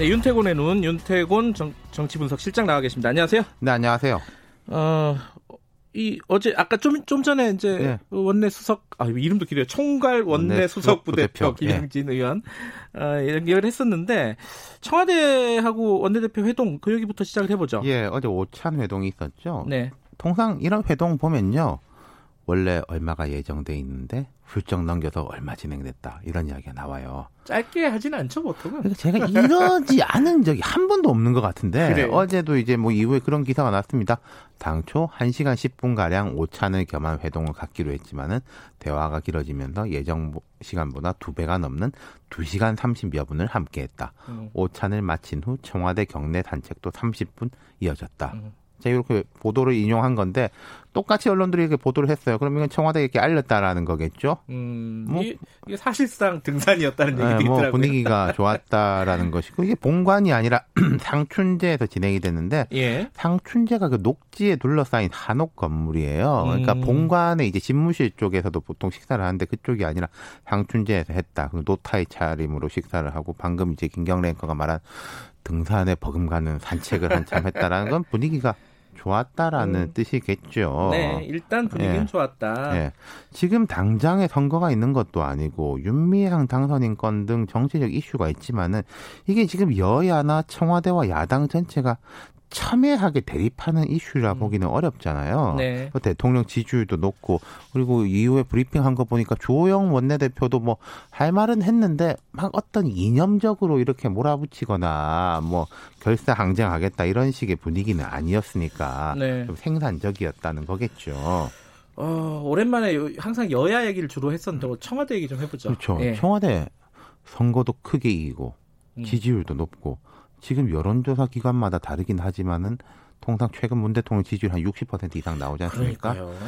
네, 윤태곤의 눈, 윤태곤 정, 정치분석 실장 나와 계십니다. 안녕하세요. 네, 안녕하세요. 어, 이 어제 아까 좀좀 전에 이제 네. 원내 수석 아 이름도 길어요. 총괄 원내 원내 수석 부대표 부대표. 예. 김영진 의원 어, 연결을 했었는데 청와대하고 원내대표 회동 그 얘기부터 시작을 해보죠. 예, 어제 오찬 회동이 있었죠. 네. 통상 이런 회동 보면요. 원래 얼마가 예정돼 있는데 훌쩍 넘겨서 얼마 진행됐다. 이런 이야기가 나와요. 짧게 하진 않죠 보통은. 그러니까 제가 이러지 않은 적이 한 번도 없는 것 같은데 그래요. 어제도 이제 뭐 이후에 그런 기사가 났습니다. 당초 1시간 10분 가량 오찬을 겸한 회동을 갖기로 했지만은 대화가 길어지면서 예정 시간보다 두 배가 넘는 2시간 30여 분을 함께했다. 음. 오찬을 마친 후 청와대 경내 산책도 30분 이어졌다. 음. 자 이렇게 보도를 인용한 건데 똑같이 언론들이 이렇게 보도를 했어요. 이건 청와대에 이렇게 알렸다라는 거겠죠? 음, 뭐- 이게, 이게 사실상 등산이었다는 얘기도 네, 뭐 있더라고요. 분위기가 좋았다라는 것이고 이게 본관이 아니라 상춘제에서 진행이 됐는데 예. 상춘제가 그 녹지에 둘러싸인 한옥 건물이에요. 그러니까 음. 본관에 이제 집무실 쪽에서도 보통 식사를 하는데 그쪽이 아니라 상춘제에서 했다. 그 노타의 차림으로 식사를 하고 방금 이제 김경래 앵커가 말한 등산에 버금가는 산책을 한참 했다라는 건 분위기가 좋았다라는 음. 뜻이겠죠. 네, 일단 분위기는 예. 좋았다. 예. 지금 당장에 선거가 있는 것도 아니고 윤미향 당선인 건 등 정치적 이슈가 있지만은 이게 지금 여야나 청와대와 야당 전체가 첨예하게 대립하는 이슈라 음. 보기는 어렵잖아요. 네. 그 대통령 지지율도 높고 그리고 이후에 브리핑한 거 보니까 주호영 원내대표도 뭐 할 말은 했는데 막 어떤 이념적으로 이렇게 몰아붙이거나 뭐 결사항쟁하겠다 이런 식의 분위기는 아니었으니까 네. 좀 생산적이었다는 거겠죠. 어, 오랜만에 요- 항상 여야 얘기를 주로 했었는데 뭐 청와대 얘기 좀 해보죠. 그렇죠. 예. 청와대 선거도 크게 이기고 음. 지지율도 높고 지금 여론조사 기관마다 다르긴 하지만은 통상 최근 문 대통령 지지율 한 60% 이상 나오지 않습니까? 그러니까요.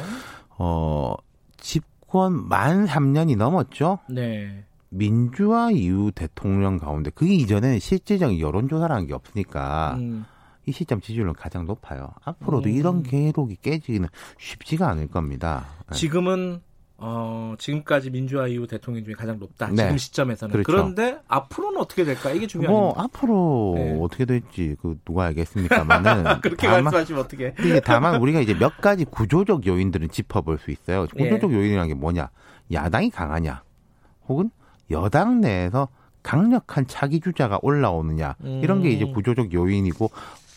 어, 집권 만 3년이 넘었죠. 네. 민주화 이후 대통령 가운데 그 이전에는 실질적인 여론조사라는 게 없으니까 음, 이 시점 지지율은 가장 높아요. 앞으로도 음. 이런 기록이 깨지기는 쉽지가 않을 겁니다. 네. 지금은 어, 지금까지 민주화 이후 대통령 중에 가장 높다. 네. 지금 시점에서는. 그렇죠. 그런데 앞으로는 어떻게 될까? 이게 중요한 뭐 앞으로 네. 어떻게 될지 그 누가 알겠습니까만은 그렇게 다만 말씀하시면 어떻게? 다만 우리가 이제 몇 가지 구조적 요인들은 짚어볼 수 있어요. 예. 구조적 요인이라는 게 뭐냐? 야당이 강하냐? 혹은 여당 내에서 강력한 차기 주자가 올라오느냐? 이런 게 이제 음. 구조적 요인이고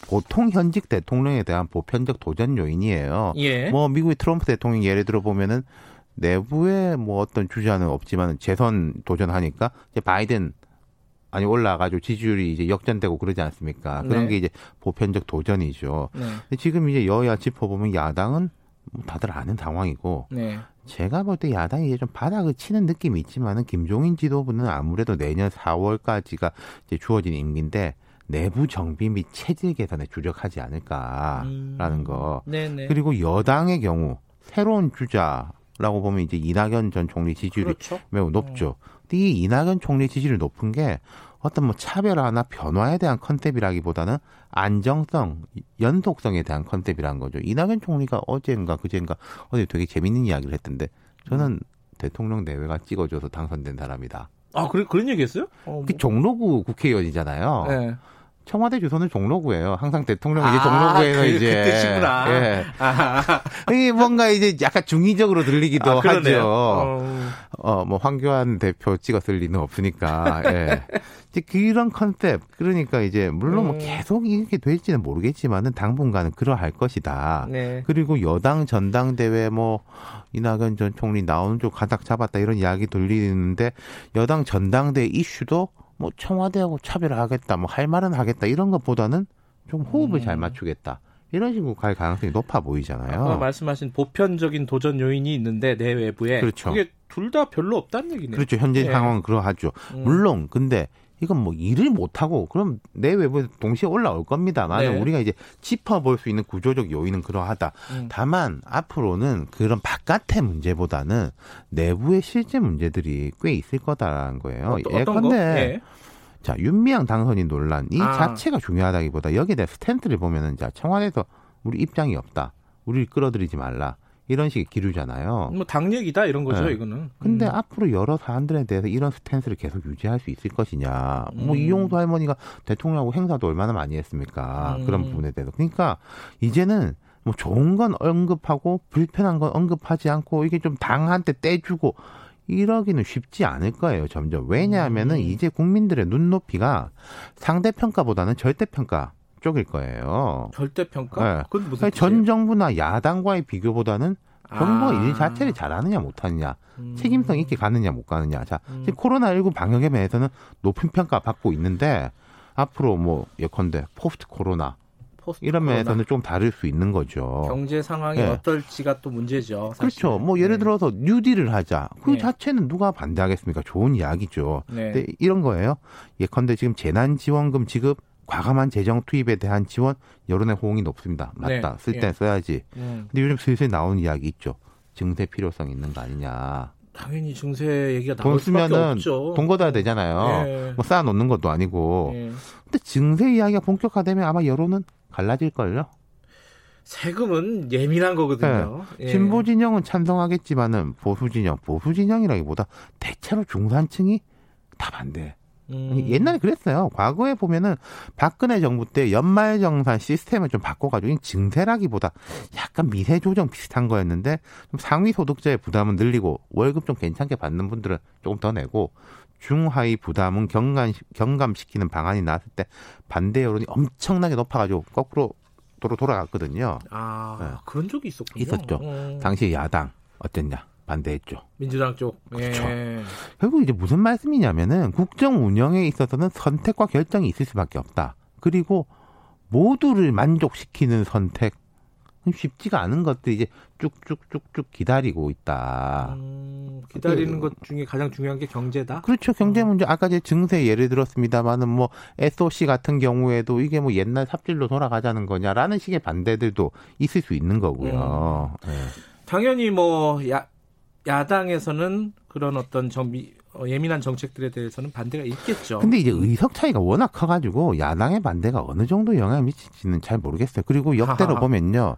보통 현직 대통령에 대한 보편적 도전 요인이에요. 예. 뭐 미국의 트럼프 대통령 예를 들어 보면은 내부에 뭐 어떤 주자는 없지만 재선 도전하니까 이제 바이든 아니 올라가지고 지지율이 이제 역전되고 그러지 않습니까? 그런 네. 게 이제 보편적 도전이죠. 네. 근데 지금 이제 여야 짚어보면 야당은 뭐 다들 아는 상황이고 네. 제가 볼 때 야당이 이제 좀 바닥을 치는 느낌이 있지만은 김종인 지도부는 아무래도 내년 4월까지가 이제 주어진 임기인데 내부 정비 및 체질 개선에 주력하지 않을까라는 음. 거. 네네. 그리고 여당의 경우 새로운 주자 라고 보면 이제 이낙연 전 총리 지지율이 그렇죠. 매우 높죠. 근데 이 이낙연 총리 지지율이 높은 게 어떤 뭐 차별화나 변화에 대한 컨셉이라기보다는 안정성, 연속성에 대한 컨셉이라는 거죠. 이낙연 총리가 어젠가 그젠가 어제 되게 재밌는 이야기를 했던데 저는 대통령 내외가 찍어줘서 당선된 사람이다. 아, 그래, 그런 얘기 했어요? 어, 그 종로구 국회의원이잖아요. 네. 청와대 주소는 종로구예요. 항상 대통령 아, 이제 종로구에서 그- 이제 그 뜻이구나. 예. 아, 이게 뭔가 이제 약간 중의적으로 들리기도 아. 하죠. 어, 어, 뭐, 황교안 대표 찍었을 리는 없으니까, 예. 이제 그런 컨셉. 그러니까 이제, 물론 뭐 음. 계속 이렇게 될지는 모르겠지만은 당분간은 그러할 것이다. 네. 그리고 여당 전당대회 뭐, 이낙연 전 총리 나오는 쪽 가닥 잡았다 이런 이야기 들리는데, 여당 전당대회 이슈도 뭐, 청와대하고 차별하겠다, 뭐, 할 말은 하겠다, 이런 것보다는 좀 호흡을 음. 잘 맞추겠다. 이런 식으로 갈 가능성이 높아 보이잖아요. 아까 말씀하신 보편적인 도전 요인이 있는데 내외부에 그렇죠. 그게 둘 다 별로 없다는 얘기네요. 그렇죠. 현재 예. 상황은 그러하죠. 음. 물론 근데 이건 뭐 일을 못하고 그럼 내 외부에 동시에 올라올 겁니다만 네. 우리가 이제 짚어볼 수 있는 구조적 요인은 그러하다. 음. 다만 앞으로는 그런 바깥의 문제보다는 내부의 실제 문제들이 꽤 있을 거다라는 거예요. 어떤, 어떤 거? 예컨대 예. 자 윤미향 당선인 논란 이 아. 자체가 중요하다기보다 여기에 대한 스탠스를 보면은 자 청와대에서 우리 입장이 없다. 우리를 끌어들이지 말라. 이런 식의 기류잖아요. 뭐 당력이다 이런 거죠 네. 이거는. 근데 음. 앞으로 여러 사안들에 대해서 이런 스탠스를 계속 유지할 수 있을 것이냐. 뭐 음. 이용수 할머니가 대통령하고 행사도 얼마나 많이 했습니까? 음. 그런 부분에 대해서. 그러니까 이제는 뭐 좋은 건 언급하고 불편한 건 언급하지 않고 이게 좀 당한테 떼주고 이러기는 쉽지 않을 거예요, 점점. 왜냐하면은 음. 이제 국민들의 눈높이가 상대평가보다는 절대평가 쪽일 거예요. 절대평가? 네. 그건 무슨 전 뜻이에요? 정부나 야당과의 비교보다는 정부가 아. 일 자체를 잘하느냐 못하느냐 음. 책임성 있게 가느냐 못 가느냐. 자, 음. 지금 코로나19 방역에 대해서는 높은 평가 받고 있는데 앞으로 뭐 예컨대 포스트 코로나 이런. 면에서는 좀 다를 수 있는 거죠. 경제 상황이 예. 어떨지가 또 문제죠. 사실. 그렇죠. 뭐 예를 네. 들어서 뉴딜을 하자. 그 네. 자체는 누가 반대하겠습니까? 좋은 이야기죠. 네. 근데 이런 거예요. 예컨대 지금 재난지원금 지급 과감한 재정 투입에 대한 지원 여론의 호응이 높습니다. 맞다. 네. 쓸때 예. 써야지. 음. 근데 요즘 슬슬 나오는 이야기 있죠. 증세 필요성 있는 거 아니냐. 당연히 증세 얘기가 돈 나올 수밖에 쓰면은 없죠. 돈 걷어야 되잖아요. 예. 뭐 쌓아 놓는 것도 아니고. 예. 근데 증세 이야기가 본격화되면 아마 여론은 갈라질걸요. 세금은 예민한 거거든요. 예. 네. 진보 진영은 찬성하겠지만은 보수 진영, 보수 진영이라기보다 대체로 중산층이 다 반대. 음. 옛날에 그랬어요. 과거에 보면은 박근혜 정부 때 연말 정산 시스템을 좀 바꿔가지고 이 증세라기보다 약간 미세 조정 비슷한 거였는데 좀 상위 소득자의 부담은 늘리고 월급 좀 괜찮게 받는 분들은 조금 더 내고 중하위 부담은 경감, 경감시키는 방안이 나왔을 때 반대 여론이 엄청나게 높아가지고 거꾸로 도로 돌아갔거든요. 아 네. 그런 적이 있었군요. 있었죠. 어. 당시 야당 어땠냐? 반대했죠. 민주당 쪽. 그렇죠. 예. 결국 이제 무슨 말씀이냐면은 국정 운영에 있어서는 선택과 결정이 있을 수밖에 없다. 그리고 모두를 만족시키는 선택 쉽지가 않은 것들이 이제 쭉쭉쭉쭉 기다리고 있다. 음, 기다리는 것 중에 가장 중요한 게 경제다. 그렇죠. 경제 문제 아까 제 증세 예를 들었습니다만은 뭐 SOC 같은 경우에도 이게 뭐 옛날 삽질로 돌아가자는 거냐라는 식의 반대들도 있을 수 있는 거고요. 네. 당연히 뭐 야, 야당에서는 그런 어떤 정비 어, 예민한 정책들에 대해서는 반대가 있겠죠. 근데 이제 의석 차이가 워낙 커가지고 야당의 반대가 어느 정도 영향을 미칠지는 잘 모르겠어요. 그리고 역대로 하하. 보면요.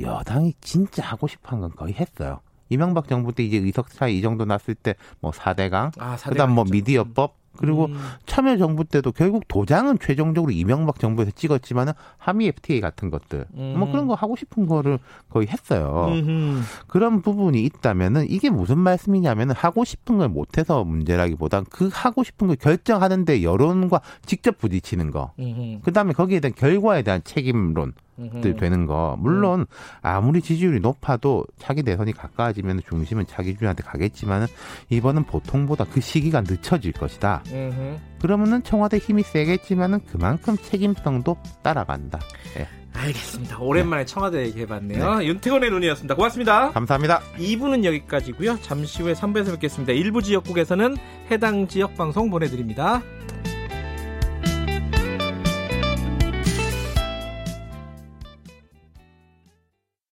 여당이 진짜 하고 한건 거의 했어요. 이명박 정부 때 이제 의석 차이 이 정도 났을 때 뭐 4대강, 아, 그다음 뭐. 미디어법, 그리고 음, 참여정부 때도 결국 도장은 최종적으로 이명박 정부에서 찍었지만은 한미 FTA 같은 것들 음. 뭐 그런 거 하고 싶은 거를 거의 했어요. 음흠. 그런 부분이 있다면은 이게 무슨 말씀이냐면은 하고 싶은 걸 못해서 문제라기보단 그 하고 싶은 걸 결정하는데 여론과 직접 부딪히는 거. 음흠. 그 다음에 거기에 대한 결과에 대한 책임론. 되는 거. 물론 아무리 지지율이 높아도 차기 대선이 가까워지면 중심은 차기 주한테 가겠지만은 이번은 보통보다 그 시기가 늦춰질 것이다. 음흠. 그러면은 청와대 힘이 세겠지만은 그만큼 책임성도 따라간다. 예. 알겠습니다. 오랜만에 청와대 얘기해봤네요. 윤태곤의 눈이었습니다. 고맙습니다. 감사합니다. 2부는 여기까지고요. 잠시 후에 3부에서 뵙겠습니다. 일부 지역국에서는 해당 지역 방송 보내드립니다.